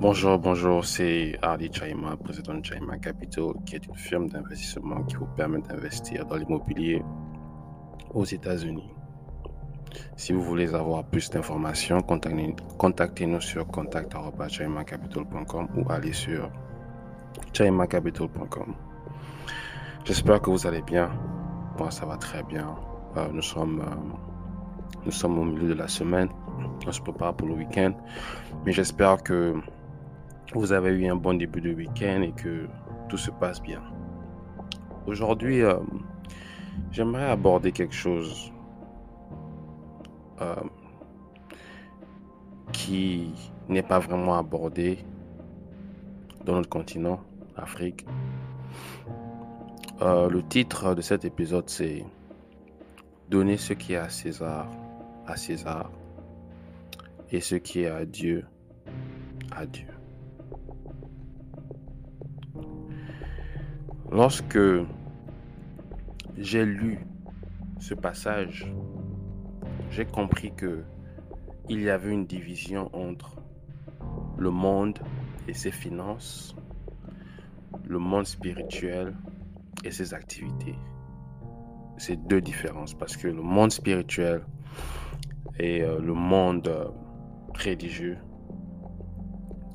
Bonjour, bonjour, c'est Hardy Chaima, président de Chaima Capital, qui est une firme d'investissement qui vous permet d'investir dans l'immobilier aux États-Unis. Si vous voulez avoir plus d'informations, contactez-nous sur contact.chaimacapital.com ou allez sur chaimacapital.com. J'espère que vous allez bien. Moi, ça va très bien. Euh, nous, sommes, euh, nous sommes au milieu de la semaine. On se prépare pour le week-end. Mais j'espère que vous avez eu un bon début de week-end et que tout se passe bien. Aujourd'hui, euh, j'aimerais aborder quelque chose qui n'est pas vraiment abordé dans notre continent, l'Afrique. le titre de cet épisode, c'est Donner ce qui est à César à César et ce qui est à Dieu à Dieu. Lorsque j'ai lu ce passage, j'ai compris que il y avait une division entre le monde et ses finances, le monde spirituel et ses activités. C'est deux différences parce que le monde spirituel et euh, le monde euh, religieux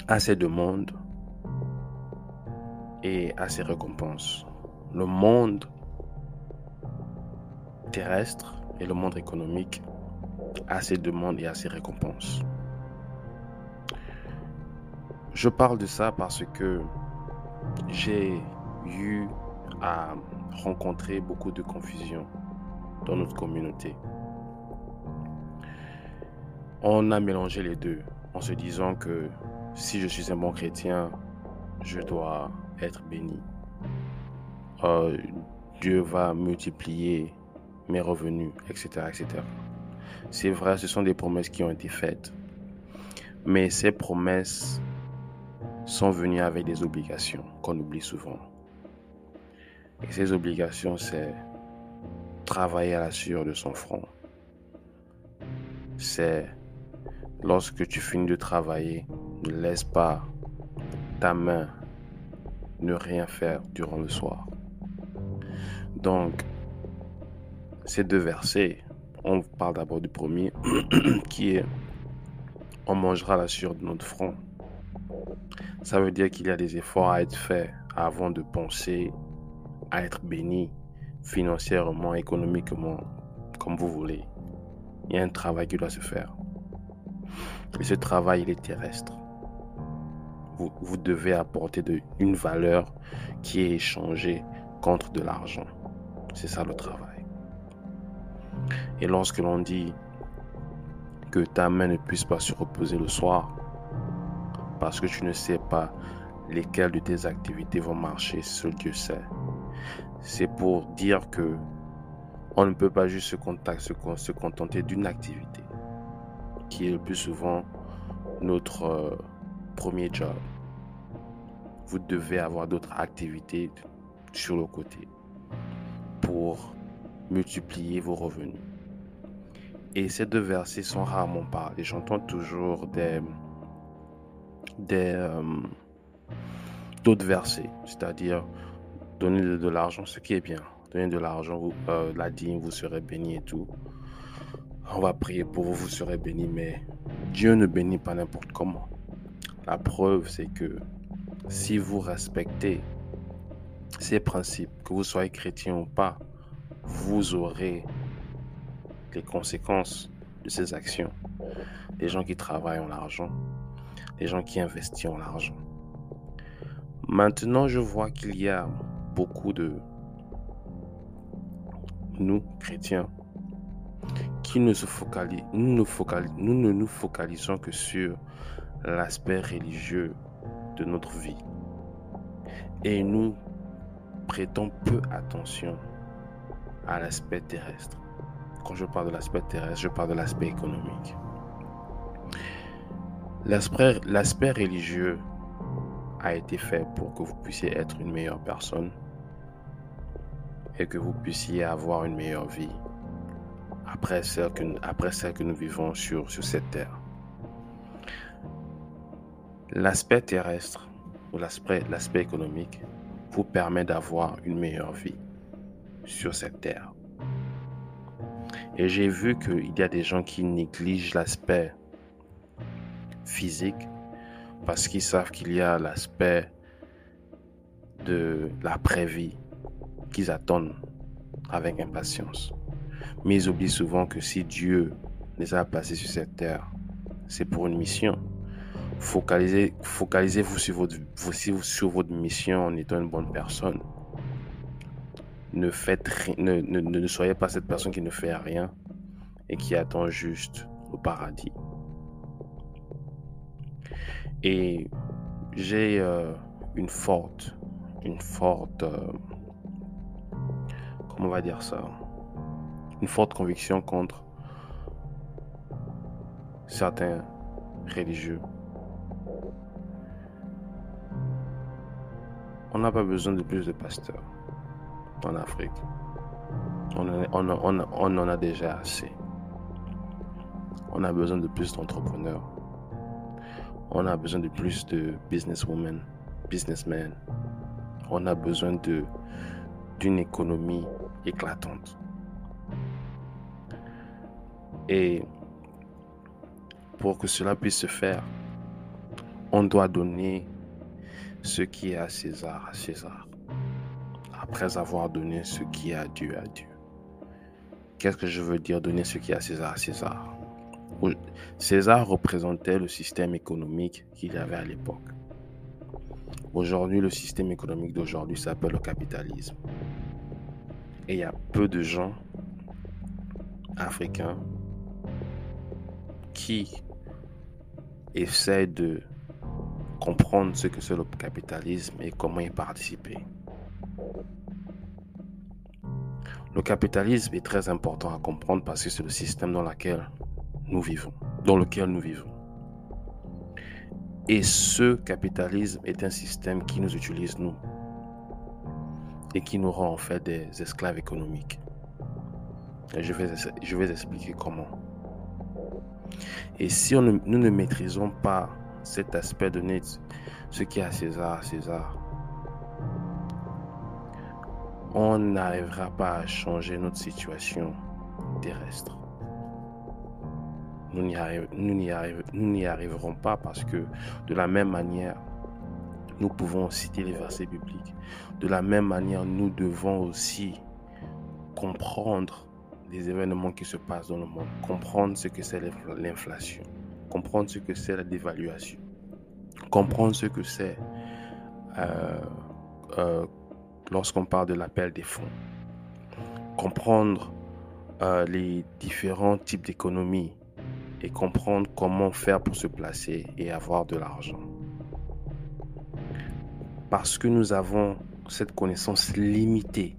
a ses demandes et a ses récompenses. Le monde terrestre et le monde économique a ses demandes et a ses récompenses. Je parle de ça parce que j'ai eu à rencontrer beaucoup de confusion dans notre communauté. On a mélangé les deux en se disant que si je suis un bon chrétien, je dois être béni. Euh, Dieu va multiplier mes revenus, etc. etc. C'est vrai, ce sont des promesses qui ont été faites. Mais ces promesses sont venues avec des obligations qu'on oublie souvent. Et ses obligations, c'est travailler à la sueur de son front. C'est lorsque tu finis de travailler, ne laisse pas ta main ne rien faire durant le soir. Donc, ces deux versets, on parle d'abord du premier, qui est on mangera la sueur de notre front. Ça veut dire qu'il y a des efforts à être faits avant de penser à être béni financièrement, économiquement, comme vous voulez. Il y a un travail qui doit se faire. Et ce travail, il est terrestre. Vous, devez apporter une valeur qui est échangée contre de l'argent. C'est ça le travail. Et lorsque l'on dit que ta main ne puisse pas se reposer le soir, parce que tu ne sais pas lesquelles de tes activités vont marcher, seul Dieu sait c'est pour dire que on ne peut pas juste se, se contenter d'une activité qui est le plus souvent notre euh, premier job. Vous devez avoir d'autres activités sur le côté pour multiplier vos revenus. Et ces deux versets sont rarement parlés. J'entends toujours des, des euh, d'autres versets, c'est-à-dire Donnez de, l'argent, ce qui est bien. Donnez de l'argent, euh, la dîme, vous serez béni et tout. On va prier pour vous, vous serez béni, mais Dieu ne bénit pas n'importe comment. La preuve, c'est que si vous respectez ces principes, que vous soyez chrétien ou pas, vous aurez les conséquences de ces actions. Les gens qui travaillent ont l'argent, les gens qui investissent ont l'argent. Maintenant, je vois qu'il y a beaucoup de nous, chrétiens, qui ne se focalisent, nous ne, nous ne nous focalisons que sur l'aspect religieux de notre vie. Et nous prêtons peu attention à l'aspect terrestre. Quand je parle de l'aspect terrestre, je parle de l'aspect économique. L'aspect religieux a été fait pour que vous puissiez être une meilleure personne, et que vous puissiez avoir une meilleure vie après celle que, après celle que nous vivons sur, sur cette terre. L'aspect terrestre ou l'aspect économique vous permet d'avoir une meilleure vie sur cette terre. Et j'ai vu qu'il y a des gens qui négligent l'aspect physique parce qu'ils savent qu'il y a l'aspect de l'après-vie qu'ils attendent avec impatience. Mais ils oublient souvent que si Dieu les a placés sur cette terre, c'est pour une mission. Focalisez, focalisez-vous sur votre, mission en étant une bonne personne. Ne soyez pas cette personne qui ne fait rien et qui attend juste au paradis. Et j'ai euh, une forte, une forte, euh, comment on va dire ça, une forte conviction contre certains religieux. On n'a pas besoin de plus de pasteurs en Afrique. On, en a déjà assez. On a besoin de plus d'entrepreneurs. On a besoin de plus de businesswomen, businessmen. On a besoin d'une économie éclatante. Et pour que cela puisse se faire, on doit donner ce qui est à César à César, après avoir donné ce qui est à Dieu à Dieu. Qu'est-ce que je veux dire donner ce qui est à César à César? César représentait le système économique qu'il y avait à l'époque. Aujourd'hui, le système économique d'aujourd'hui s'appelle le capitalisme. Et il y a peu de gens africains qui essaient de comprendre ce que c'est le capitalisme et comment y participer. Le capitalisme est très important à comprendre parce que c'est le système dans lequel nous vivons, dans lequel nous vivons. Et ce capitalisme est un système qui nous utilise, nous, et qui nous rend en fait des esclaves économiques. Je vais, je vais expliquer comment. Et si nous ne maîtrisons pas cet aspect de ce qui est à César, César, on n'arrivera pas à changer notre situation terrestre. Nous n'y arriverons pas parce que de la même manière, nous pouvons citer les versets bibliques. De la même manière, nous devons aussi comprendre les événements qui se passent dans le monde, comprendre ce que c'est l'inflation, comprendre ce que c'est la dévaluation, comprendre ce que c'est euh, euh, lorsqu'on parle de l'appel des fonds, comprendre euh, les différents types d'économies et comprendre comment faire pour se placer et avoir de l'argent. Parce que nous avons cette connaissance limitée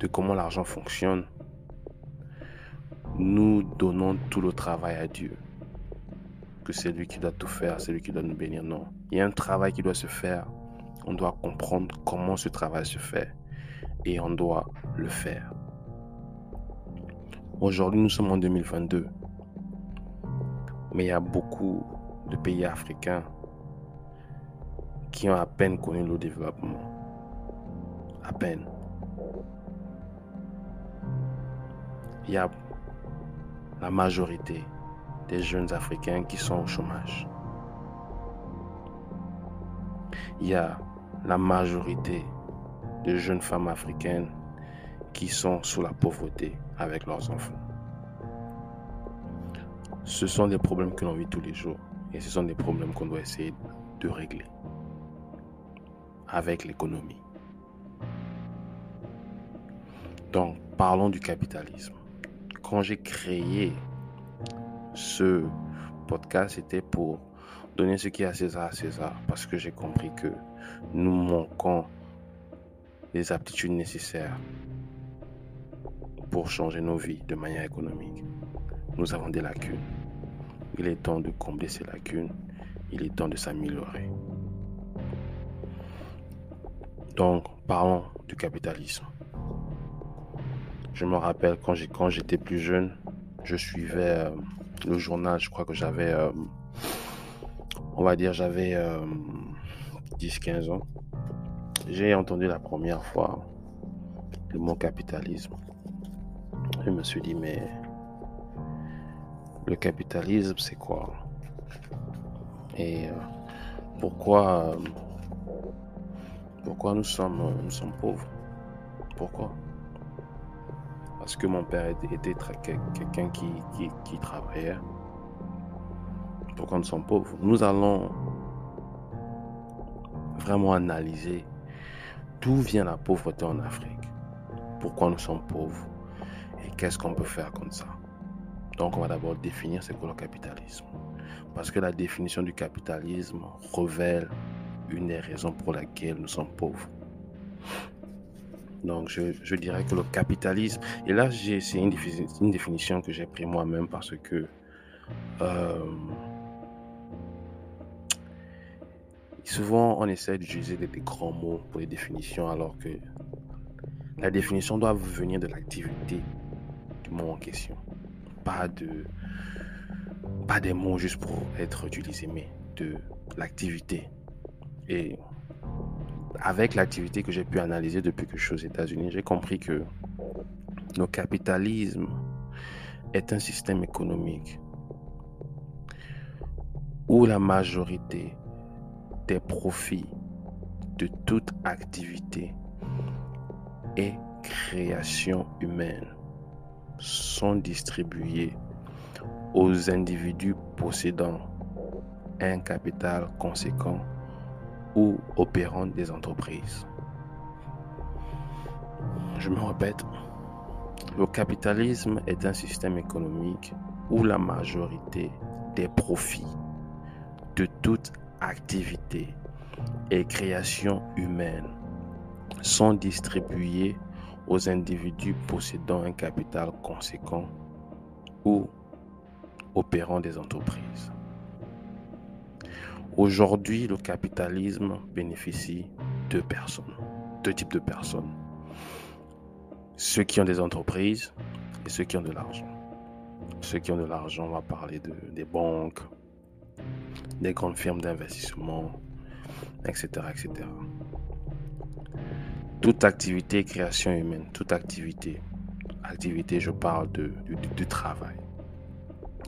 de comment l'argent fonctionne, nous donnons tout le travail à Dieu. Que c'est lui qui doit tout faire, c'est lui qui doit nous bénir. Non. Il y a un travail qui doit se faire. On doit comprendre comment ce travail se fait et on doit le faire. Aujourd'hui, nous sommes en 2022. Mais il y a beaucoup de pays africains qui ont à peine connu le développement. À peine. Il y a la majorité des jeunes Africains qui sont au chômage. Il y a la majorité de jeunes femmes africaines qui sont sous la pauvreté avec leurs enfants. Ce sont des problèmes que l'on vit tous les jours et ce sont des problèmes qu'on doit essayer de régler avec l'économie. Donc, parlons du capitalisme. Quand j'ai créé ce podcast, c'était pour donner ce qui est à César à César, parce que j'ai compris que nous manquons des aptitudes nécessaires pour changer nos vies de manière économique. Nous avons des lacunes. Il est temps de combler ces lacunes. Il est temps de s'améliorer. Donc, parlons du capitalisme. Je me rappelle quand j'étais plus jeune, je suivais euh, le journal, je crois que j'avais on va dire, j'avais 10-15 ans, j'ai entendu la première fois le mot capitalisme. Je me suis dit, mais le capitalisme, c'est quoi? Et pourquoi, pourquoi nous sommes pauvres? Pourquoi? Parce que mon père était quelqu'un qui, travaillait. Pourquoi nous sommes pauvres Nous allons vraiment analyser d'où vient la pauvreté en Afrique, pourquoi nous sommes pauvres et qu'est-ce qu'on peut faire comme ça. Donc on va d'abord définir ce qu'est le capitalisme. Parce que la définition du capitalisme révèle une des raisons pour lesquelles nous sommes pauvres. Donc je, dirais que le capitalisme, et là c'est une, définition que j'ai pris moi-même parce que euh, souvent on essaie d'utiliser des, des, grands mots pour les définitions alors que la définition doit venir de l'activité du mot en question. Pas de pas des mots juste pour être utilisés, mais de l'activité. Et avec l'activité que j'ai pu analyser depuis que je suis aux États-Unis, j'ai compris que le capitalisme est un système économique où la majorité des profits de toute activité et création humaine sont distribués aux individus possédant un capital conséquent ou opérant des entreprises. Je me répète, le capitalisme est un système économique où la majorité des profits de toute activité et création humaine sont distribués aux individus possédant un capital conséquent ou opérant des entreprises. Aujourd'hui, le capitalisme bénéficie de personnes, deux types de personnes. Ceux qui ont des entreprises et ceux qui ont de l'argent. Ceux qui ont de l'argent, on va parler de, des banques, des grandes firmes d'investissement, etc., etc. Toute activité, création humaine, toute activité, activité, je parle de, du travail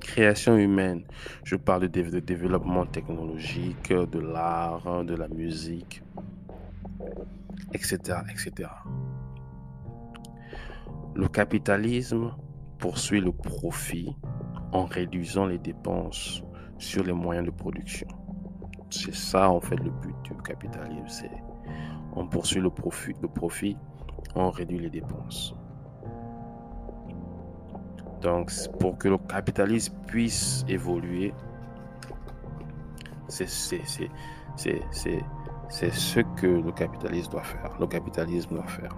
création humaine. Je parle de, développement technologique, de l'art, de la musique, etc., etc. Le capitalisme poursuit le profit en réduisant les dépenses sur les moyens de production. C'est ça en fait le but du capitalisme. On poursuit le profit, on réduit les dépenses. Donc, pour que le capitalisme puisse évoluer, c'est ce que le capitalisme doit faire. Le capitalisme doit faire.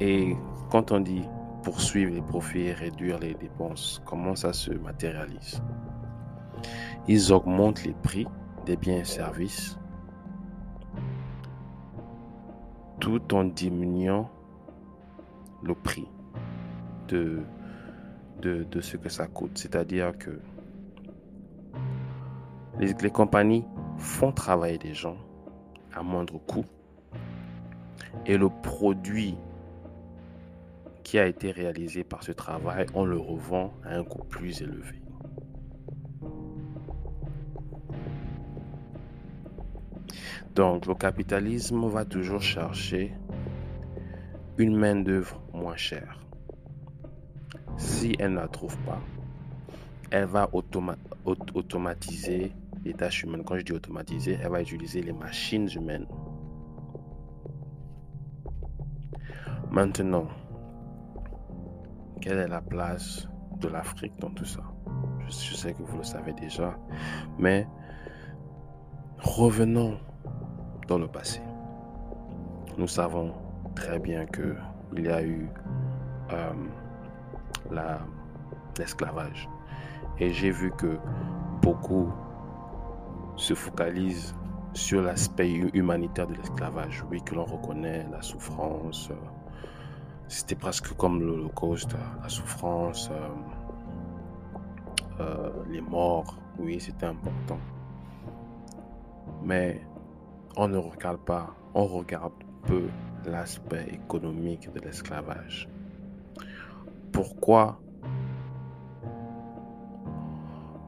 Et quand on dit poursuivre les profits et réduire les dépenses, comment ça se matérialise? Ils augmentent les prix des biens et services tout en diminuant le prix de, ce que ça coûte. C'est-à-dire que les, les compagnies font travailler des gens à moindre coût et le produit qui a été réalisé par ce travail, on le revend à un coût plus élevé. Donc le capitalisme va toujours chercher une main-d'œuvre moins chère. Si elle ne la trouve pas, elle va automatiser les tâches humaines. Quand je dis automatiser, elle va utiliser les machines humaines. Maintenant, quelle est la place de l'Afrique dans tout ça? Je, sais que vous le savez déjà, mais revenons dans le passé. Nous savons très bien que il y a eu euh, l'esclavage. Et j'ai vu que beaucoup se focalisent sur l'aspect humanitaire de l'esclavage. Oui, que l'on reconnaît la souffrance. Euh, c'était presque comme l'Holocauste, la souffrance, euh, euh, les morts, Oui, c'était important. Mais on ne regarde pas, on regarde peu l'aspect économique de l'esclavage. Pourquoi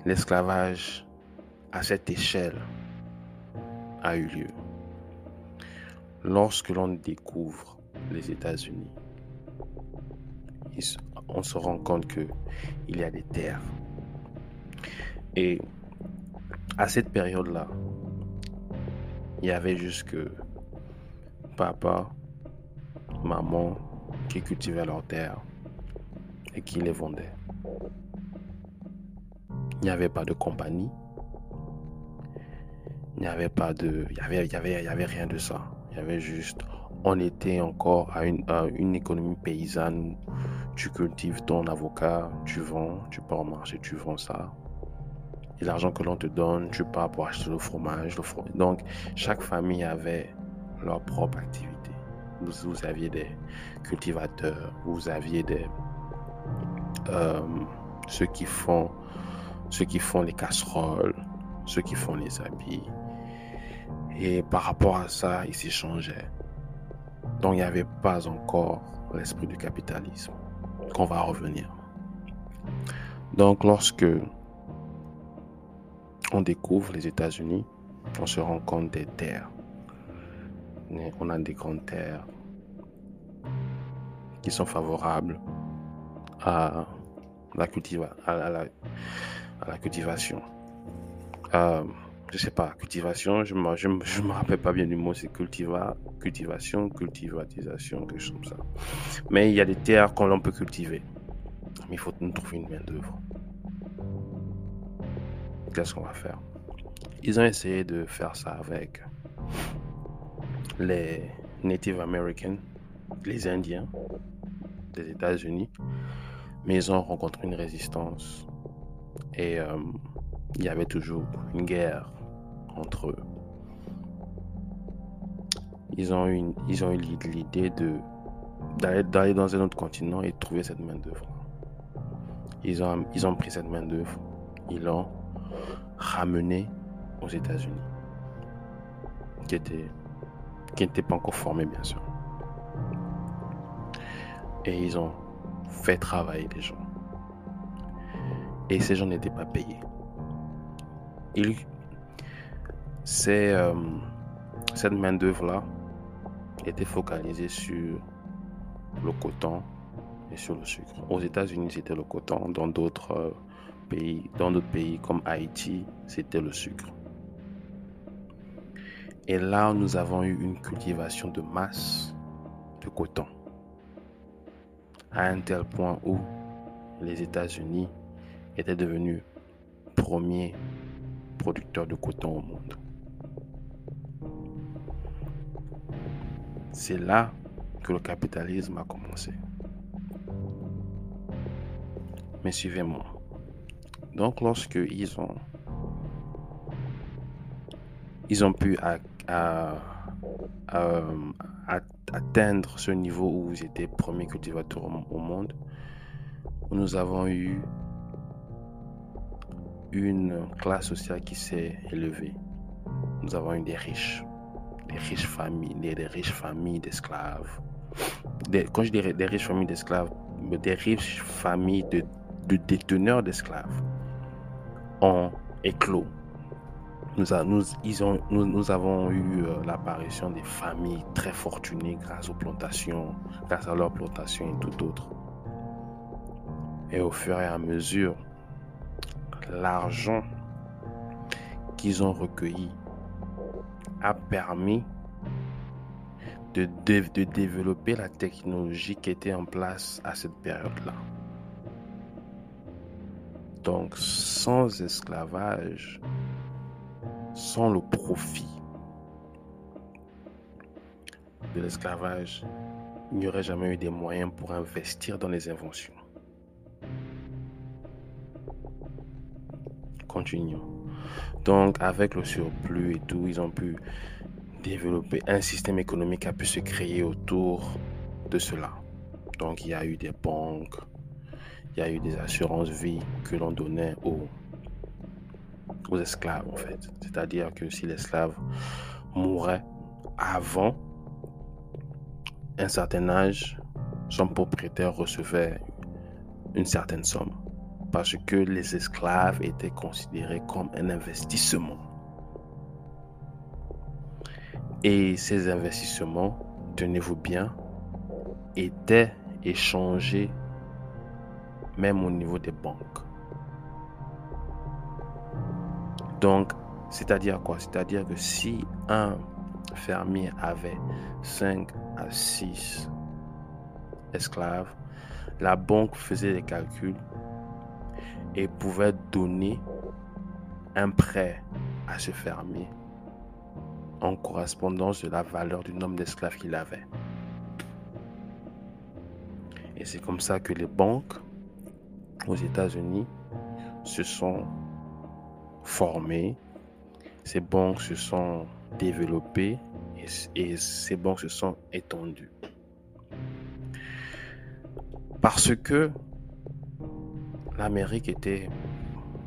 l'esclavage à cette échelle a eu lieu Lorsque l'on découvre les États-Unis, on se rend compte que il y a des terres. Et à cette période-là, il y avait juste papa, maman qui cultivaient leurs terres et qui les vendaient. Il n'y avait pas de compagnie. Il n'y avait pas de. Il y avait, il y avait, il y avait rien de ça. Il y avait juste. On était encore à une, à une économie paysanne tu cultives ton avocat, tu vends, tu pars au marché, tu vends ça. Et l'argent que l'on te donne, tu pars pour acheter le fromage, le fromage. Donc, chaque famille avait leur propre activité. Vous, aviez des cultivateurs, vous aviez des euh, ceux qui font ceux qui font les casseroles, ceux qui font les habits. Et par rapport à ça, ils s'échangeaient. Donc il n'y avait pas encore l'esprit du capitalisme qu'on va revenir. Donc lorsque on découvre les États-Unis, on se rend compte des terres. On a des grandes terres qui sont favorables à la, cultiva à la, à cultivation. Euh, je sais pas, cultivation, je ne je, je me rappelle pas bien du mot, c'est cultiva, cultivation, cultivatisation, quelque chose comme ça. Mais il y a des terres qu'on peut cultiver. Mais il faut nous trouver une main d'œuvre. Qu'est-ce qu'on va faire? Ils ont essayé de faire ça avec les Native Americans, les Indiens des États-Unis, mais ils ont rencontré une résistance et euh, il y avait toujours une guerre entre eux. Ils ont eu, l'idée de d'aller dans un autre continent et trouver cette main d'œuvre. Ils ont, ils ont pris cette main d'œuvre, ils l'ont ramenée aux États-Unis, qui était qui n'était pas encore formée bien sûr. Et ils ont fait travailler des gens. Et ces gens n'étaient pas payés. Il, euh, cette main-d'œuvre-là était focalisée sur le coton et sur le sucre. Aux États-Unis, c'était le coton. Dans d'autres euh, pays, dans d'autres pays comme Haïti, c'était le sucre. Et là, nous avons eu une cultivation de masse de coton. À un tel point où les États-Unis étaient devenus premiers producteurs de coton au monde. C'est là que le capitalisme a commencé. Mais suivez-moi. Donc lorsque ils ont ils ont pu atteindre ce niveau où ils étaient premiers cultivateurs au monde, nous avons eu une classe sociale qui s'est élevée. Nous avons eu des riches des riches familles, des, riches familles d'esclaves. quand je dis des riches familles d'esclaves, des riches familles de, déteneurs d'esclaves ont éclos. Nous, avons eu euh, l'apparition des familles très fortunées grâce aux plantations, grâce à leurs plantations et tout autre. Et au fur et à mesure, l'argent qu'ils ont recueilli a permis de, développer la technologie qui était en place à cette période-là. Donc, sans esclavage, sans le profit de l'esclavage, il n'y aurait jamais eu des moyens pour investir dans les inventions. Continuons. Donc, avec le surplus et tout, ils ont pu développer un système économique qui a pu se créer autour de cela. Donc, il y a eu des banques, il y a eu des assurances vie que l'on donnait aux, aux esclaves en fait. C'est-à-dire que si l'esclave mourait avant un certain âge, son propriétaire recevait une certaine somme parce que les esclaves étaient considérés comme un investissement. Et ces investissements, tenez-vous bien, étaient échangés même au niveau des banques. Donc, c'est-à-dire quoi? C'est-à-dire que si un fermier avait 5 à 6 esclaves, la banque faisait des calculs et pouvait donner un prêt à ce fermier en correspondance de la valeur du nombre d'esclaves qu'il avait. Et c'est comme ça que les banques aux États-Unis se sont formées, ces banques se sont développées et, ces banques se sont étendues. Parce que l'Amérique était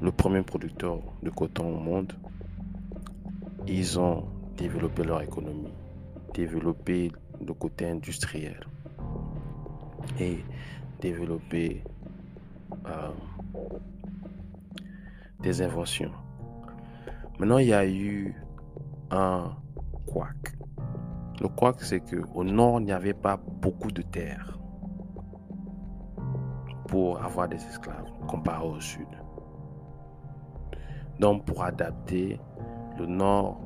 le premier producteur de coton au monde, ils ont développé leur économie, développé le côté industriel et développé euh, des inventions. Maintenant, il y a eu un couac. Le couac, c'est que au nord, il n'y avait pas beaucoup de terre pour avoir des esclaves comparé au sud. Donc, pour adapter, le nord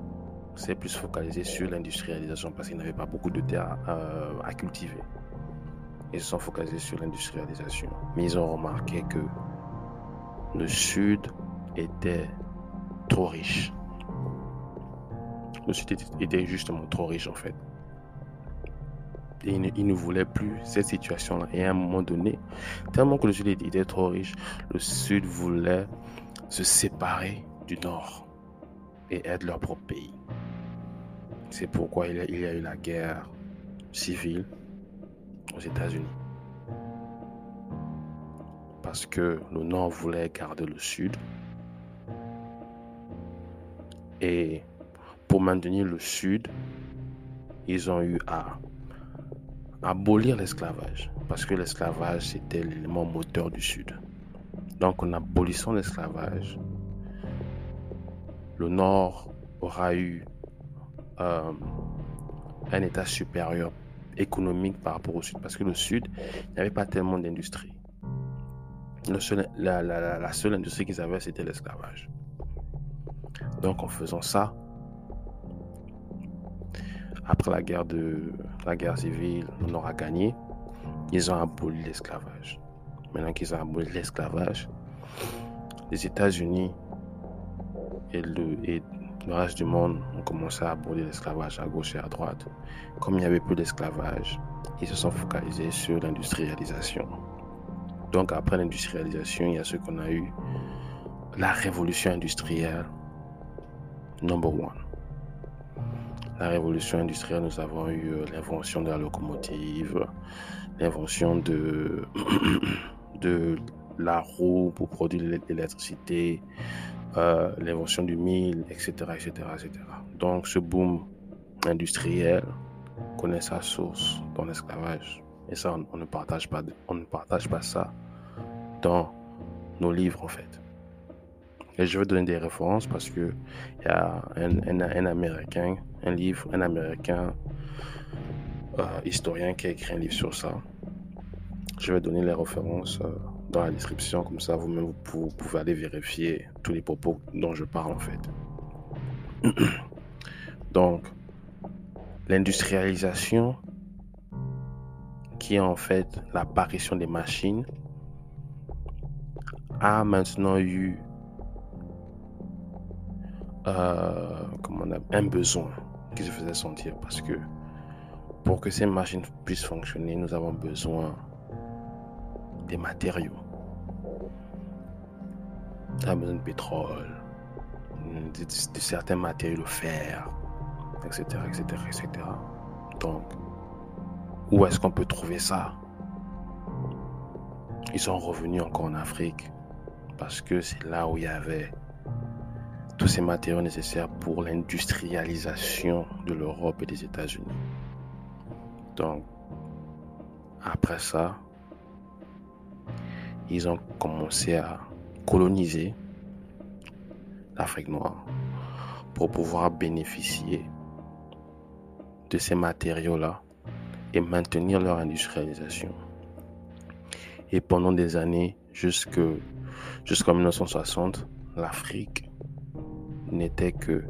s'est plus focalisé sur l'industrialisation parce qu'il n'avait pas beaucoup de terre euh, à cultiver. Ils se sont focalisés sur l'industrialisation. Mais ils ont remarqué que le sud était trop riche. Le sud était justement trop riche en fait. Et il ne, voulait plus cette situation-là. Et à un moment donné, tellement que le sud était trop riche, le sud voulait se séparer du nord et être leur propre pays. C'est pourquoi il y a eu la guerre civile aux États-Unis. Parce que le Nord voulait garder le Sud. Et pour maintenir le Sud, ils ont eu à abolir l'esclavage. Parce que l'esclavage, c'était l'élément moteur du Sud. Donc en abolissant l'esclavage, le Nord aura eu euh, un état supérieur économique par rapport au Sud. Parce que le Sud, il n'y avait pas tellement d'industrie. La, seule industrie qu'ils avaient, c'était l'esclavage. Donc en faisant ça, après la guerre, civile, on aura gagné. Ils ont aboli l'esclavage. Maintenant qu'ils ont aboli l'esclavage, les États-Unis et le, et le reste du monde ont commencé à abolir l'esclavage à gauche et à droite. Comme il n'y avait plus d'esclavage, ils se sont focalisés sur l'industrialisation. Donc après l'industrialisation, il y a ce qu'on a eu, la révolution industrielle, number one. La révolution industrielle, nous avons eu euh, l'invention de la locomotive, l'invention de, de la roue pour produire l'électricité, euh, l'invention du mille, etc., etc., etc. Donc ce boom industriel connaît sa source dans l'esclavage. Et ça, on, ne partage pas, on ne partage pas ça dans nos livres, en fait. Et je vais donner des références parce que il y a un, un, Américain, un livre, un Américain euh, historien qui a écrit un livre sur ça. Je vais donner les références. Euh, dans la description, comme ça vous-même vous, pouvez aller vérifier tous les propos dont je parle en fait. Donc, l'industrialisation, qui est en fait l'apparition des machines, a maintenant eu euh, on a, un besoin qui se faisait sentir parce que pour que ces machines puissent fonctionner, nous avons besoin des matériaux. On a besoin de pétrole, de, certains matériaux, le fer, etc., etc., etc. Donc, où est-ce qu'on peut trouver ça? Ils sont revenus encore en Afrique parce que c'est là où il y avait tous ces matériaux nécessaires pour l'industrialisation de l'Europe et des États-Unis. Donc, après ça, ils ont commencé à coloniser l'Afrique noire pour pouvoir bénéficier de ces matériaux-là et maintenir leur industrialisation. Et pendant des années, jusqu'en 1960, l'Afrique n'était que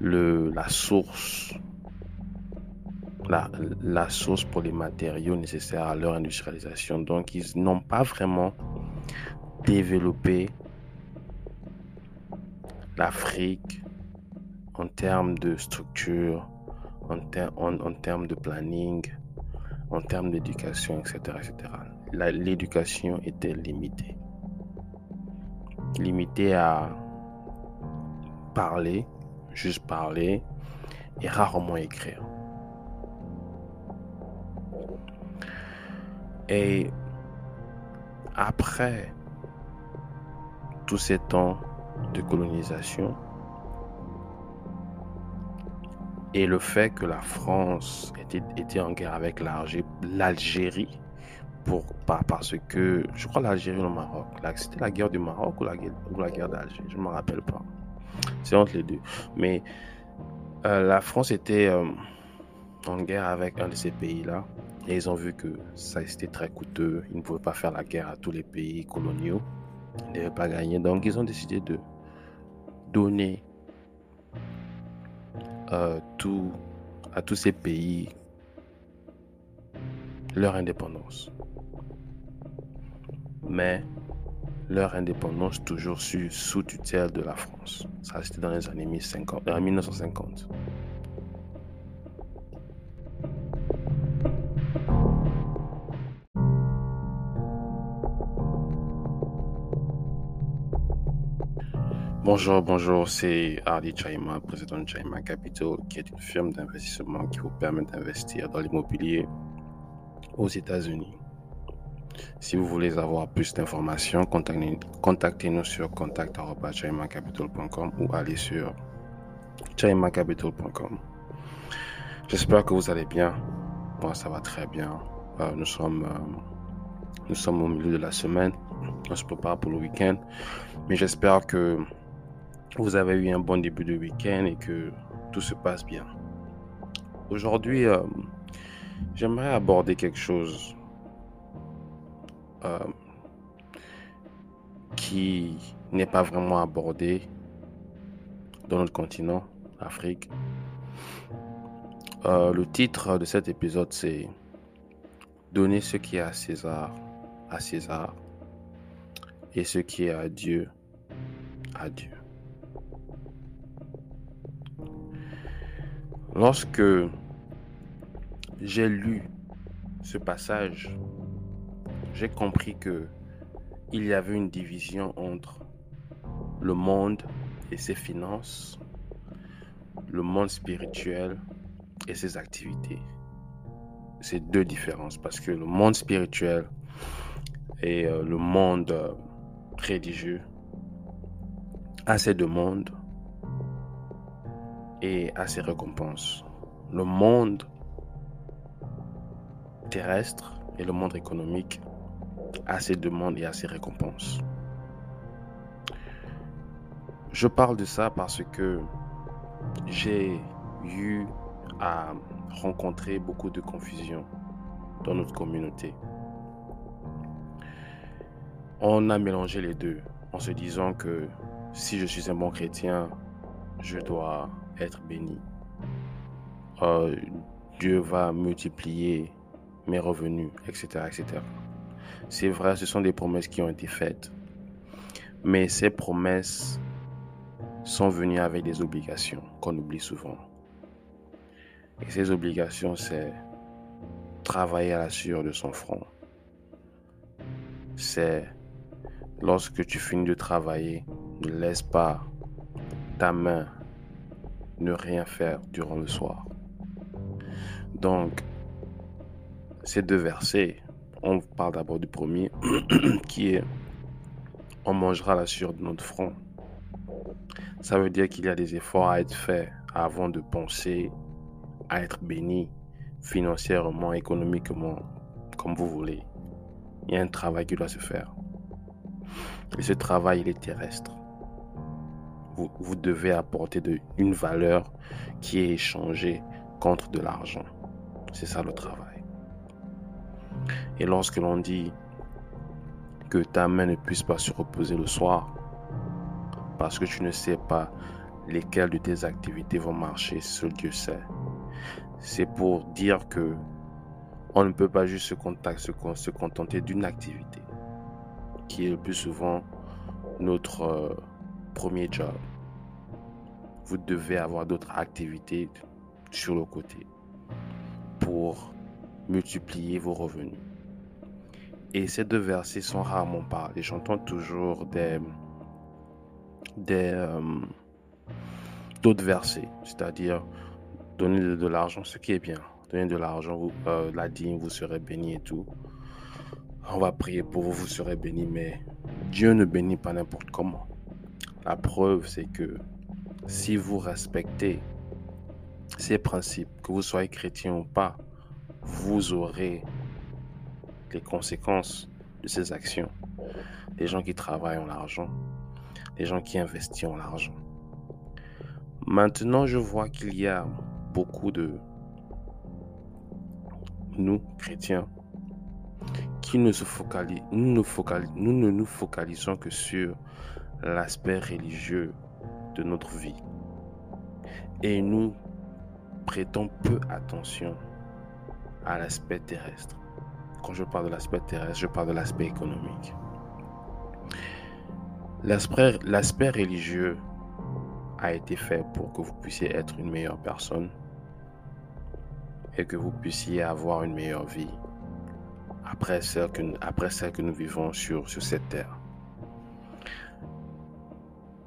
le, la source la, la, source pour les matériaux nécessaires à leur industrialisation. Donc, ils n'ont pas vraiment développé l'Afrique en termes de structure, en, en, termes de planning, en termes d'éducation, etc. etc. L'éducation était limitée. Limitée à parler, juste parler, et rarement écrire. Et après tous ces temps de colonisation et le fait que la France était, était en guerre avec l'Algérie, pour, parce que je crois l'Algérie ou le Maroc, c'était la guerre du Maroc ou la, ou la guerre d'Algérie, je ne me rappelle pas. C'est entre les deux. Mais euh, la France était euh, en guerre avec un de ces pays-là. Et ils ont vu que ça c'était très coûteux. Ils ne pouvaient pas faire la guerre à tous les pays coloniaux. Ils ne devaient pas gagner. Donc ils ont décidé de donner euh, tout, à tous ces pays leur indépendance. Mais leur indépendance toujours sous tutelle de la France. Ça, c'était dans les années 1950. Euh, Bonjour, bonjour, c'est Hardy Chaima, président de Chaima Capital, qui est une firme d'investissement qui vous permet d'investir dans l'immobilier aux États-Unis. Si vous voulez avoir plus d'informations, contactez-nous sur contact.chaimacapital.com ou allez sur chaimacapital.com. J'espère que vous allez bien. Moi, ça va très bien. Euh, nous, sommes, euh, nous sommes au milieu de la semaine. On se prépare pour le week-end. Mais j'espère que vous avez eu un bon début de week-end et que tout se passe bien. Aujourd'hui, euh, j'aimerais aborder quelque chose euh, qui n'est pas vraiment abordé dans notre continent, Afrique. Euh, le titre de cet épisode, c'est Donner ce qui est à César à César et ce qui est à Dieu à Dieu. Lorsque j'ai lu ce passage j'ai compris que il y avait une division entre le monde et ses finances, le monde spirituel et ses activités. C'est deux différences parce que le monde spirituel et euh, le monde euh, religieux a ses demandes et a ses récompenses. Le monde terrestre et le monde économique à ses demandes et à ses récompenses. Je parle de ça parce que j'ai eu à rencontrer beaucoup de confusion dans notre communauté. On a mélangé les deux en se disant que si je suis un bon chrétien, je dois être béni. Euh, Dieu va multiplier mes revenus, etc., etc. C'est vrai, ce sont des promesses qui ont été faites. Mais ces promesses sont venues avec des obligations qu'on oublie souvent. Et ces obligations, c'est travailler à la sueur de son front. C'est lorsque tu finis de travailler, ne laisse pas ta main ne rien faire durant le soir. Donc, ces deux versets on parle d'abord du premier, qui est on mangera la sueur de notre front. Ça veut dire qu'il y a des efforts à être faits avant de penser à être béni financièrement, économiquement, comme vous voulez. Il y a un travail qui doit se faire. Et ce travail, il est terrestre. Vous, devez apporter une valeur qui est échangée contre de l'argent. C'est ça le travail. Et lorsque l'on dit que ta main ne puisse pas se reposer le soir, parce que tu ne sais pas lesquelles de tes activités vont marcher, seul Dieu sait. C'est pour dire que on ne peut pas juste se, contenter d'une activité qui est le plus souvent notre euh, premier job. Vous devez avoir d'autres activités sur le côté pour multiplier vos revenus. Et ces deux versets sont rarement parlés. J'entends toujours des, des euh, d'autres versets, c'est-à-dire donner de, l'argent, ce qui est bien. Donner de l'argent, euh, la dîme, vous serez béni et tout. On va prier pour vous, vous serez béni, mais Dieu ne bénit pas n'importe comment. La preuve, c'est que si vous respectez ces principes, que vous soyez chrétien ou pas, vous aurez les conséquences de ces actions. Les gens qui travaillent ont l'argent, les gens qui investissent ont l'argent. Maintenant, je vois qu'il y a beaucoup de nous, chrétiens, qui ne se focalisent, nous nous ne nous focalisons que sur l'aspect religieux de notre vie. Et nous prêtons peu attention à l'aspect terrestre. Quand je parle de l'aspect terrestre, je parle de l'aspect économique. L'aspect religieux a été fait pour que vous puissiez être une meilleure personne et que vous puissiez avoir une meilleure vie après celle que, nous vivons sur cette terre.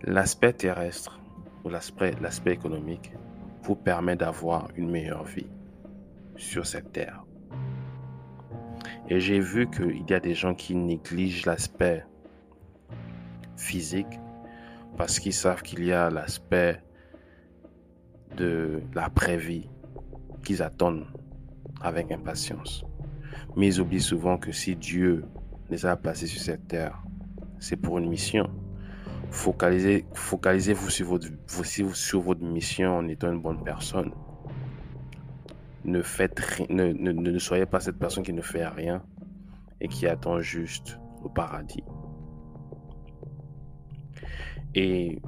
L'aspect terrestre ou l'aspect économique vous permet d'avoir une meilleure vie sur cette terre. Et j'ai vu qu'il y a des gens qui négligent l'aspect physique parce qu'ils savent qu'il y a l'aspect de l'après-vie qu'ils attendent avec impatience. Mais ils oublient souvent que si Dieu les a placés sur cette terre, c'est pour une mission. Focalisez, focalisez-vous sur votre mission en étant une bonne personne. Ne, soyez pas cette personne qui ne fait rien et qui attend juste au paradis. Et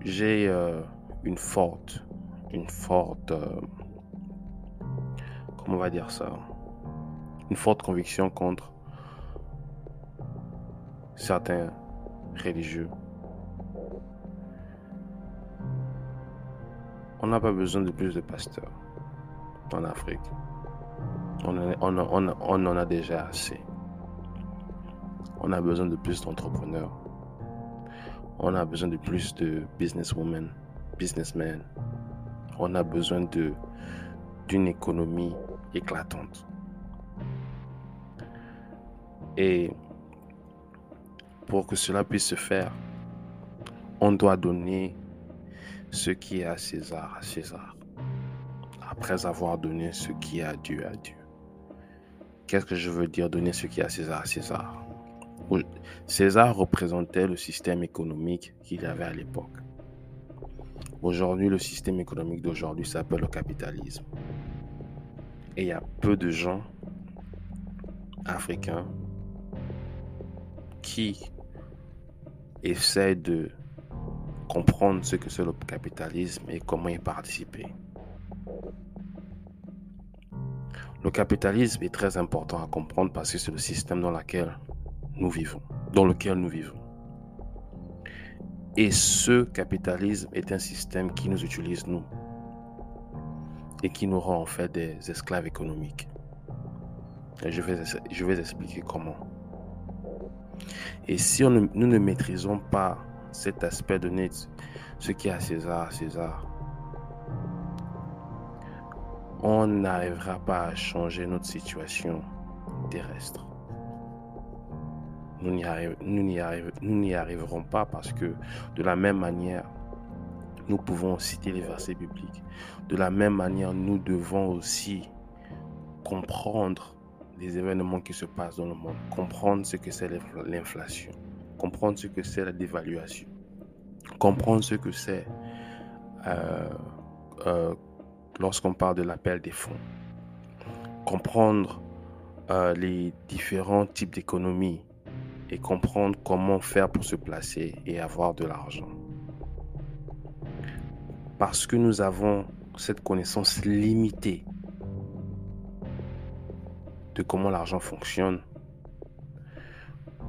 j'ai euh, une forte, une forte, euh, comment on va dire ça, une forte conviction contre certains religieux. On n'a pas besoin de plus de pasteurs en Afrique. On, en a déjà assez. On a besoin de plus d'entrepreneurs. On a besoin de plus de businesswomen, businessmen. On a besoin d'une économie éclatante. Et pour que cela puisse se faire, on doit donner ce qui est à César à César, après avoir donné ce qui est à Dieu à Dieu. Qu'est-ce que je veux dire donner ce qui est à César à César? César représentait le système économique qu'il avait à l'époque. Aujourd'hui, le système économique d'aujourd'hui s'appelle le capitalisme. Et il y a peu de gens africains qui essaient de comprendre ce que c'est le capitalisme et comment y participer. Le capitalisme est très important à comprendre parce que c'est le système dans lequel nous vivons, dans lequel nous vivons. Et ce capitalisme est un système qui nous utilise, nous, et qui nous rend en fait des esclaves économiques. Je vais, expliquer comment. Et si nous ne maîtrisons pas cet aspect de net, ce qui est à César, César, on n'arrivera pas à changer notre situation terrestre nous n'y arriverons pas parce que de la même manière, nous pouvons citer les versets bibliques. De la même manière, nous devons aussi comprendre les événements qui se passent dans le monde, comprendre ce que c'est l'inflation, comprendre ce que c'est la dévaluation, comprendre ce que c'est euh, euh, lorsqu'on parle de l'appel des fonds, comprendre euh, les différents types d'économies et comprendre comment faire pour se placer et avoir de l'argent. Parce que nous avons cette connaissance limitée de comment l'argent fonctionne,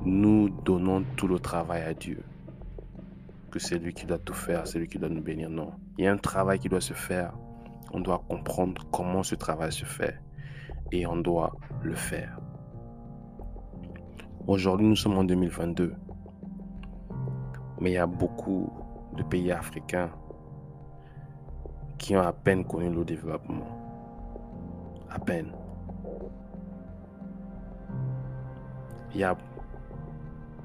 nous donnons tout le travail à Dieu. Que c'est lui qui doit tout faire, c'est lui qui doit nous bénir. Non. Il y a un travail qui doit se faire. On doit comprendre comment ce travail se fait. Et on doit le faire. Aujourd'hui, nous sommes en 2022. Mais il y a beaucoup de pays africains qui ont à peine connu le développement. À peine. il y a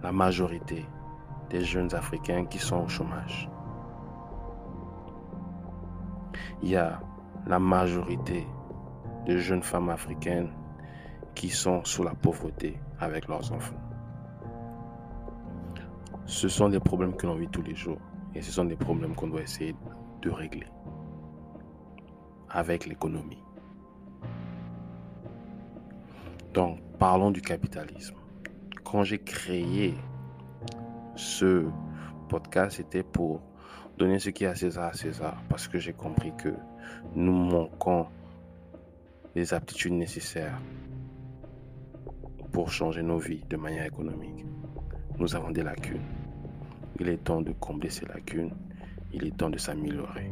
la majorité des jeunes Africains qui sont au chômage. Il y a la majorité de jeunes femmes africaines qui sont sous la pauvreté avec leurs enfants. Ce sont des problèmes que l'on vit tous les jours et ce sont des problèmes qu'on doit essayer de régler avec l'économie. Donc, parlons du capitalisme quand j'ai créé ce podcast, c'était pour donner ce qui est à César à César, parce que j'ai compris que nous manquons les aptitudes nécessaires pour changer nos vies de manière économique. Nous avons des lacunes. Il est temps de combler ces lacunes. Il est temps de s'améliorer.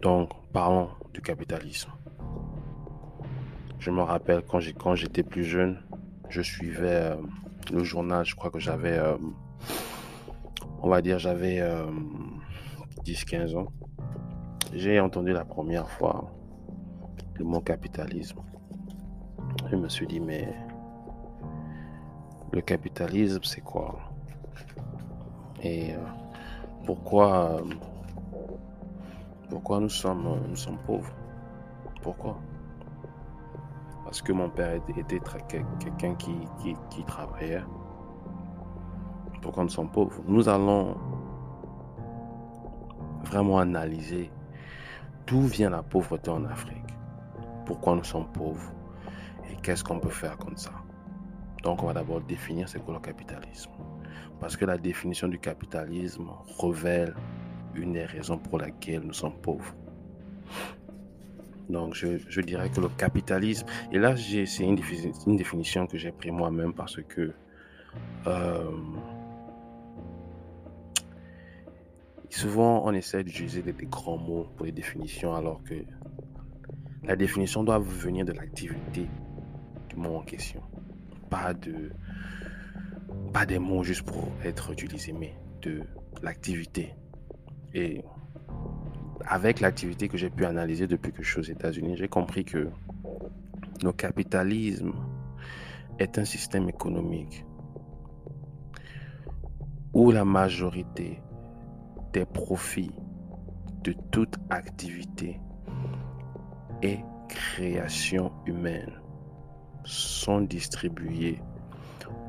Donc, parlons du capitalisme. Je me rappelle quand j'étais plus jeune, je suivais euh, le journal, je crois que j'avais, euh, on va dire, j'avais 10-15 euh, ans. J'ai entendu la première fois le mot capitalisme. Je me suis dit, mais le capitalisme, c'est quoi? Et pourquoi, pourquoi nous sommes, nous sommes pauvres? Pourquoi? Parce que mon père était quelqu'un qui, qui, travaillait. Pourquoi nous sommes pauvres? Nous allons vraiment analyser d'où vient la pauvreté en Afrique. Pourquoi nous sommes pauvres et qu'est-ce qu'on peut faire comme ça. Donc on va d'abord définir ce qu'est le capitalisme. Parce que la définition du capitalisme révèle une des raisons pour laquelle nous sommes pauvres. Donc, je, dirais que le capitalisme, et là, c'est une, une, définition que j'ai pris moi-même parce que euh, souvent, on essaie d'utiliser des, grands mots pour les définitions, alors que la définition doit venir de l'activité du mot en question. Pas, de, pas des mots juste pour être utilisés, mais de l'activité. Et avec l'activité que j'ai pu analyser depuis que je suis aux États-Unis, j'ai compris que le capitalisme est un système économique où la majorité des profits de toute activité et création humaine sont distribués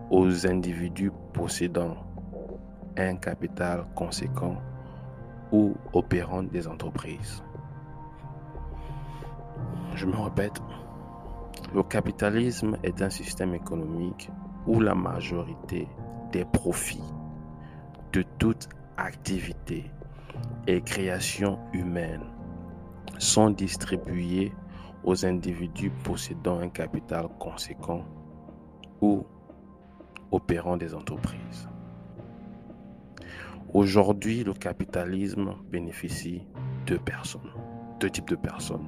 aux individus possédant un capital conséquent ou opérant des entreprises. Je me répète, le capitalisme est un système économique où la majorité des profits de toute activité et création humaine sont distribués aux individus possédant un capital conséquent ou opérant des entreprises. Aujourd'hui, le capitalisme bénéficie de personnes, deux types de personnes.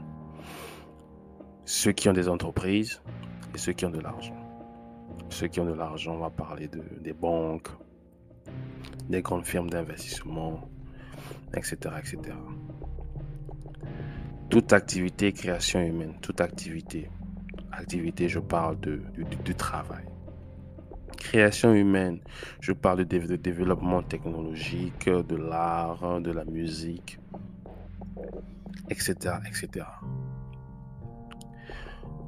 Ceux qui ont des entreprises et ceux qui ont de l'argent. Ceux qui ont de l'argent, on va parler de, des banques, des grandes firmes d'investissement, etc., etc. Toute activité, création humaine, toute activité activité, je parle de, du travail. Création humaine, je parle de, développement technologique, de l'art, de la musique, etc., etc.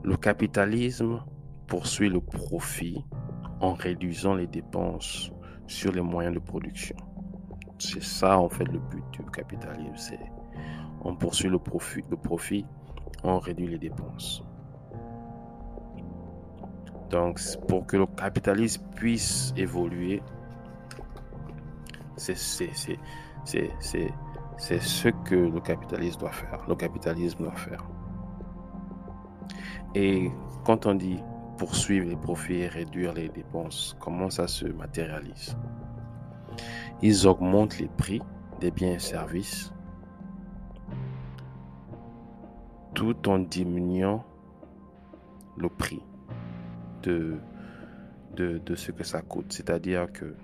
Le capitalisme poursuit le profit en réduisant les dépenses sur les moyens de production. C'est ça en fait le but du capitalisme, on poursuit le profit, le profit, on réduit les dépenses. Donc pour que le capitalisme puisse évoluer, c'est ce que le capitalisme doit faire. Le capitalisme doit faire. Et quand on dit poursuivre les profits et réduire les dépenses, comment ça se matérialise? Ils augmentent les prix des biens et services tout en diminuant le prix de, ce que ça coûte. C'est-à-dire que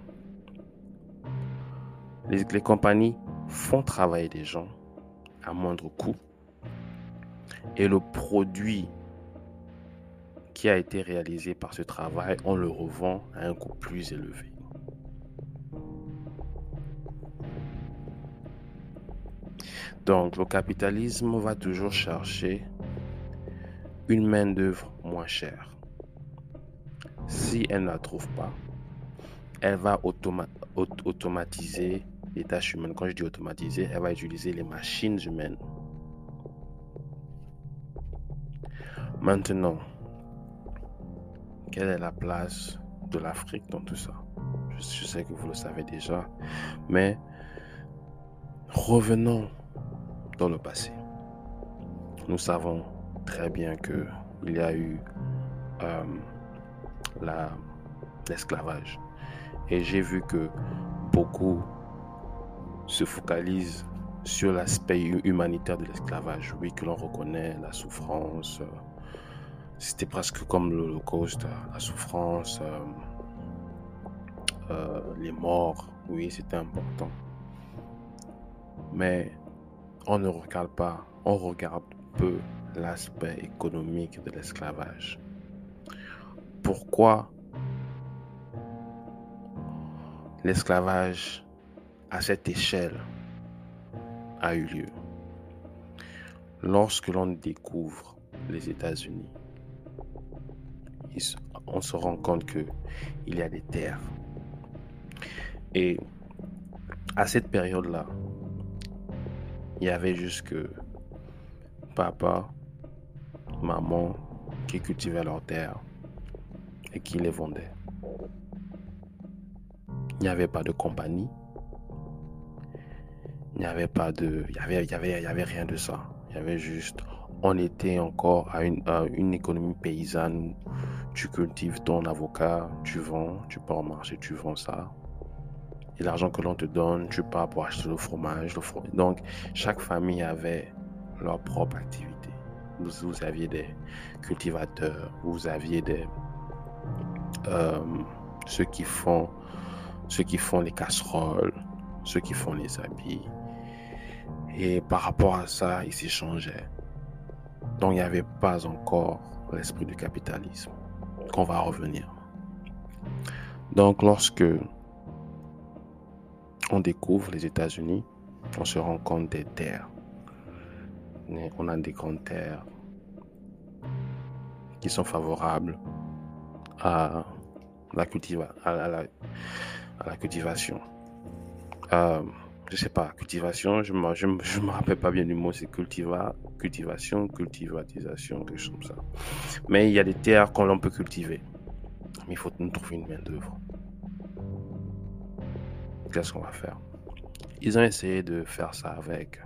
les compagnies font travailler des gens à moindre coût et le produit qui a été réalisé par ce travail, on le revend à un coût plus élevé. Donc le capitalisme va toujours chercher une main-d'œuvre moins chère. Si elle ne la trouve pas, elle va automatiser les tâches humaines. Quand je dis automatiser, elle va utiliser les machines humaines. Maintenant, quelle est la place de l'Afrique dans tout ça? Je, sais que vous le savez déjà, mais revenons dans le passé. Nous savons très bien que il y a eu euh, l'esclavage. Et j'ai vu que beaucoup se focalisent sur l'aspect humanitaire de l'esclavage. Oui, que l'on reconnaît la souffrance, c'était presque comme l'Holocauste, la souffrance, euh, euh, les morts. Oui, c'était important. Mais on ne regarde pas, on regarde peu l'aspect économique de l'esclavage. Pourquoi l'esclavage à cette échelle a eu lieu? Lorsque l'on découvre les États-Unis, on se rend compte que il y a des terres. Et à cette période-là, il y avait juste papa, maman qui cultivaient leurs terres et qui les vendaient. Il n'y avait pas de compagnie. Il n'y avait pas de. Il il y avait, rien de ça. Il y avait juste. On était encore à une économie paysanne tu cultives ton avocat, tu vends, tu pars au marché, tu vends ça. Et l'argent que l'on te donne, tu pars pour acheter le fromage. Donc, chaque famille avait leur propre activité. Vous, aviez des cultivateurs, vous aviez des euh, ceux qui font ceux qui font les casseroles, ceux qui font les habits. Et par rapport à ça, ils s'échangeaient. Donc il n'y avait pas encore l'esprit du capitalisme qu'on va revenir. Donc lorsque on découvre les États-Unis, on se rend compte des terres. On a des grandes terres qui sont favorables à la, cultiva à la, cultivation. Euh, je sais pas, cultivation, je ne je, me rappelle pas bien du mot, c'est cultiva, cultivation, cultivatisation, quelque chose comme ça. Mais il y a des terres qu'on peut cultiver. Mais il faut nous trouver une main d'œuvre. Qu'est-ce qu'on va faire Ils ont essayé de faire ça avec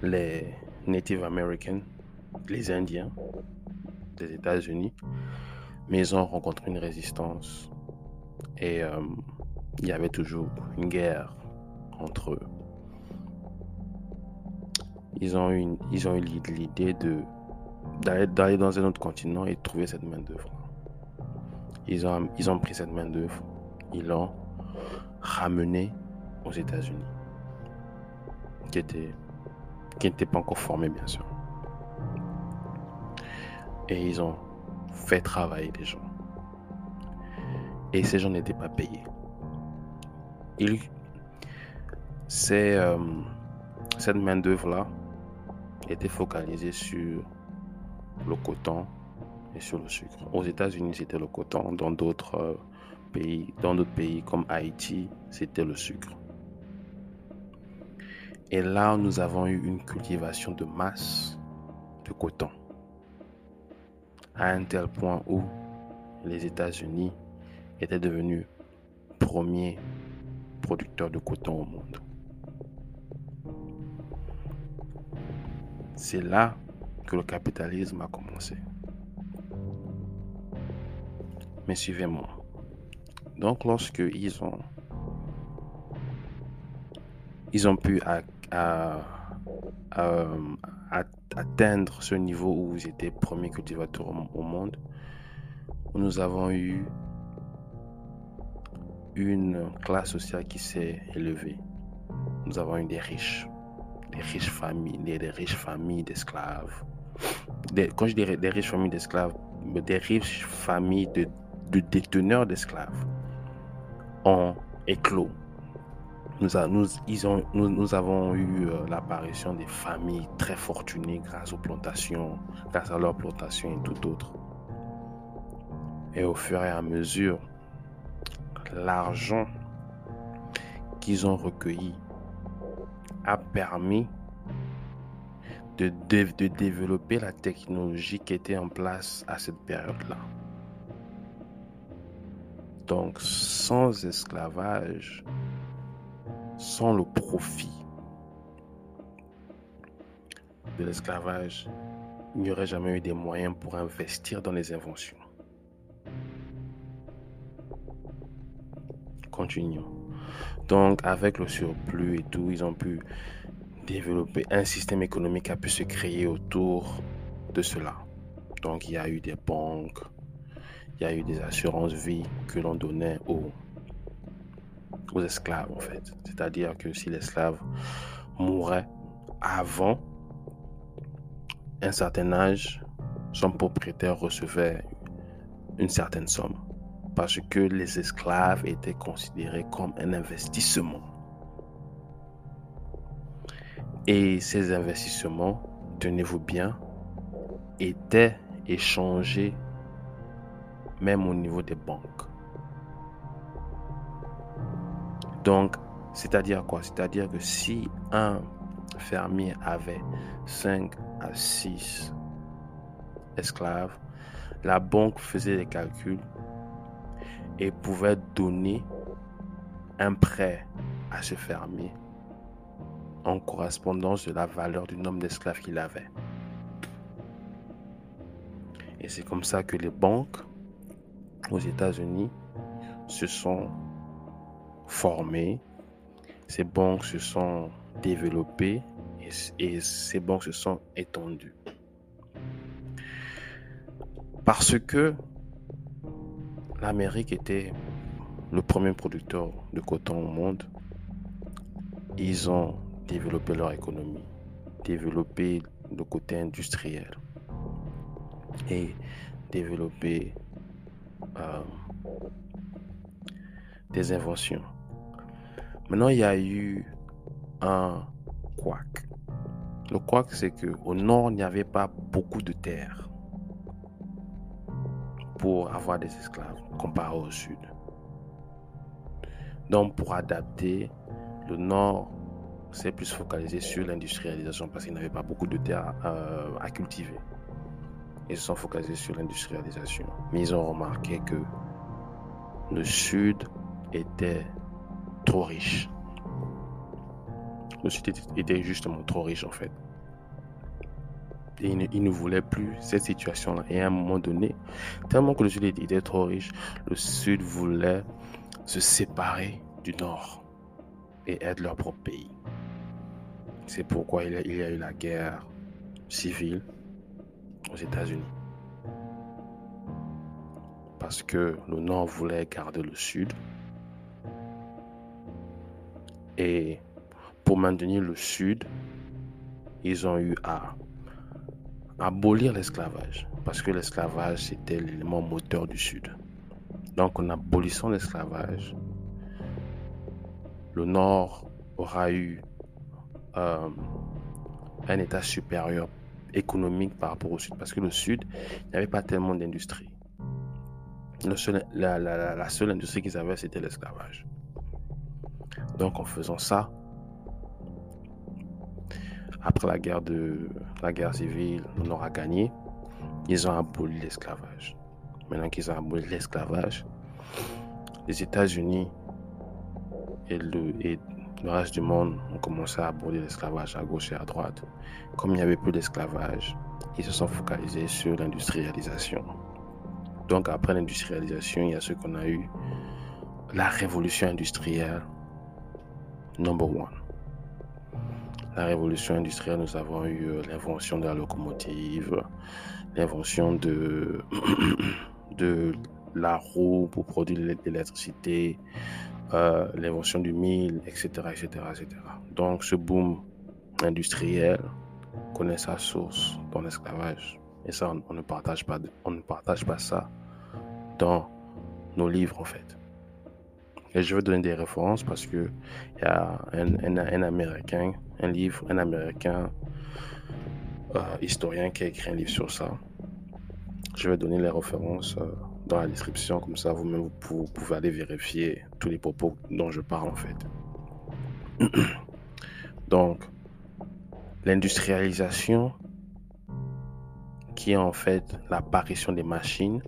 les Native Americans, les Indiens des États-Unis, mais ils ont rencontré une résistance et euh, il y avait toujours une guerre entre eux. Ils ont eu, l'idée de d'aller dans un autre continent et trouver cette main d'œuvre. Ils ont, pris cette main d'œuvre, ils l'ont ramenée aux États-Unis, qui était qui n'était pas encore formée bien sûr. et ils ont fait travailler des gens. Et ces gens n'étaient pas payés. C'est, euh, cette main-d'œuvre-là était focalisée sur le coton et sur le sucre. Aux États-Unis, c'était le coton. Dans d'autres euh, pays, dans d'autres pays comme Haïti, c'était le sucre. Et là, nous avons eu une cultivation de masse de coton. À un tel point où les États-Unis étaient devenus premiers producteurs de coton au monde. C'est là que le capitalisme a commencé. Mais suivez-moi. Donc lorsque ils ont pu atteindre ce niveau où ils étaient premiers cultivateurs au monde, nous avons eu une classe sociale qui s'est élevée. Nous avons eu des riches, riches familles, des, riches familles d'esclaves. Quand je dis des riches familles d'esclaves, des riches familles de, déteneurs d'esclaves ont éclos. Nous, nous, avons eu euh, l'apparition des familles très fortunées grâce aux plantations, grâce à leurs plantations et tout autre. Et au fur et à mesure, l'argent qu'ils ont recueilli a permis de, de, développer la technologie qui était en place à cette période-là. Donc, sans esclavage, sans le profit de l'esclavage, il n'y aurait jamais eu des moyens pour investir dans les inventions. Continuons. Donc, avec le surplus et tout, ils ont pu développer un système économique qui a pu se créer autour de cela. Donc, il y a eu des banques, il y a eu des assurances vie que l'on donnait aux, aux esclaves, en fait. C'est-à-dire que si l'esclave mourait avant un certain âge, son propriétaire recevait une certaine somme parce que les esclaves étaient considérés comme un investissement. Et ces investissements, tenez-vous bien, étaient échangés même au niveau des banques. Donc, c'est-à-dire quoi? C'est-à-dire que si un fermier avait 5 à 6 esclaves, la banque faisait des calculs et pouvait donner un prêt à ce fermier en correspondance de la valeur du nombre d'esclaves qu'il avait. Et c'est comme ça que les banques aux États-Unis se sont formées, ces banques se sont développées et, ces banques se sont étendues. Parce que l'Amérique était le premier producteur de coton au monde. Ils ont développé leur économie, développé le côté industriel et développé euh, des inventions. Maintenant, il y a eu un couac. Le couac, c'est que au nord, il n'y avait pas beaucoup de terre pour avoir des esclaves comparé au sud. Donc pour adapter, le nord s'est plus focalisé sur l'industrialisation parce qu'il n'avait pas beaucoup de terre euh, à cultiver. Ils se sont focalisés sur l'industrialisation. Mais ils ont remarqué que le sud était trop riche. Le sud était justement trop riche en fait il ne, voulait plus cette situation-là. Et à un moment donné, tellement que le Sud était trop riche, le Sud voulait se séparer du Nord et être leur propre pays. C'est pourquoi il y, a, il y a eu la guerre civile aux États-Unis. Parce que le Nord voulait garder le Sud. Et pour maintenir le Sud, ils ont eu à abolir l'esclavage. parce que l'esclavage, c'était l'élément moteur du Sud. Donc, en abolissant l'esclavage, le Nord aura eu euh, un état supérieur économique par rapport au Sud, parce que le Sud, il n'y avait pas tellement d'industrie. La, seule industrie qu'ils avaient, c'était l'esclavage. Donc en faisant ça, après la guerre, de, la guerre civile, on aura gagné, ils ont aboli l'esclavage. Maintenant qu'ils ont aboli l'esclavage, les États-Unis et le, reste du monde ont commencé à abolir l'esclavage à gauche et à droite. Comme il n'y avait plus d'esclavage, ils se sont focalisés sur l'industrialisation. Donc après l'industrialisation, il y a ce qu'on a eu, la révolution industrielle, number one. La révolution industrielle, nous avons eu euh, l'invention de la locomotive, l'invention de, de la roue pour produire l'électricité, euh, l'invention du mille, etc., etc., etc. Donc ce boom industriel connaît sa source dans l'esclavage. Et ça, on, ne partage pas, on ne partage pas ça dans nos livres, en fait. Et je vais donner des références parce que il y a un, Américain, un livre, un Américain euh, historien qui a écrit un livre sur ça. Je vais donner les références euh, dans la description, comme ça vous-même vous, pouvez aller vérifier tous les propos dont je parle en fait. Donc, l'industrialisation, qui est en fait l'apparition des machines,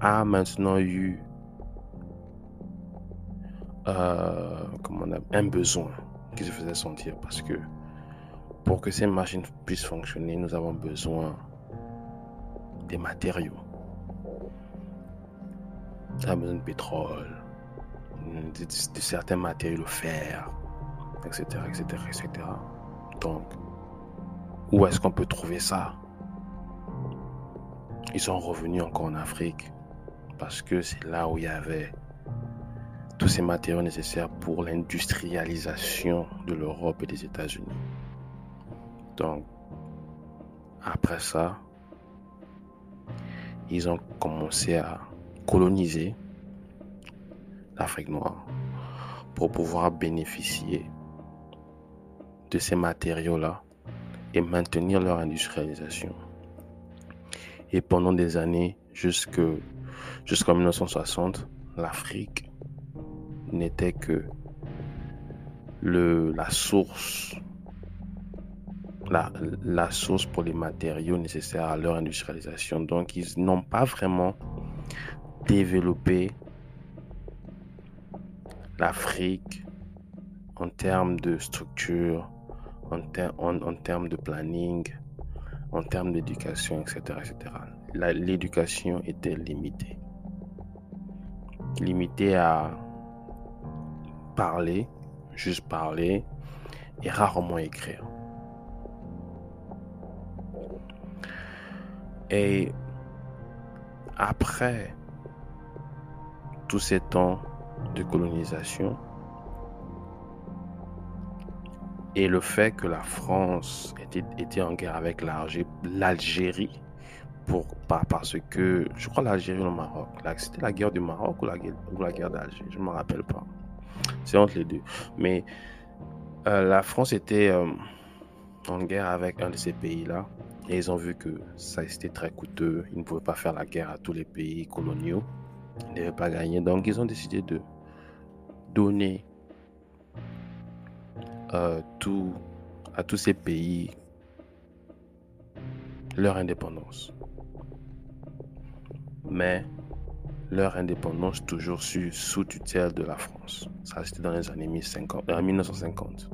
a maintenant eu euh, on a, un besoin qui se faisait sentir parce que pour que ces machines puissent fonctionner, nous avons besoin des matériaux. On a besoin de pétrole, de, certains matériaux, le fer, etc., etc., etc. Donc, où est-ce qu'on peut trouver ça? Ils sont revenus encore en Afrique parce que c'est là où il y avait tous ces matériaux nécessaires pour l'industrialisation de l'Europe et des États-Unis. Donc, après ça, ils ont commencé à coloniser l'Afrique noire pour pouvoir bénéficier de ces matériaux-là et maintenir leur industrialisation. Et pendant des années, jusqu'en 1960, l'Afrique n'était que la source la, source pour les matériaux nécessaires à leur industrialisation. Donc, ils n'ont pas vraiment développé l'Afrique en termes de structure, en, en, termes de planning, en termes d'éducation, etc. etc. L'éducation était limitée. Limitée à parler, juste parler, et rarement écrire. Et après tous ces temps de colonisation et le fait que la France était, en guerre avec l'Algérie, pour, parce que je crois l'Algérie ou le Maroc, c'était la guerre du Maroc ou la, ou la guerre d'Algérie, je ne me rappelle pas. C'est entre les deux. Mais euh, la France était euh, en guerre avec un de ces pays-là et ils ont vu que ça c'était très coûteux. Ils ne pouvaient pas faire la guerre à tous les pays coloniaux. Ils ne devaient pas gagner. Donc ils ont décidé de donner euh, tout, à tous ces pays leur indépendance. Mais leur indépendance toujours sous, sous tutelle de la France. Ça, c'était dans les années 1950.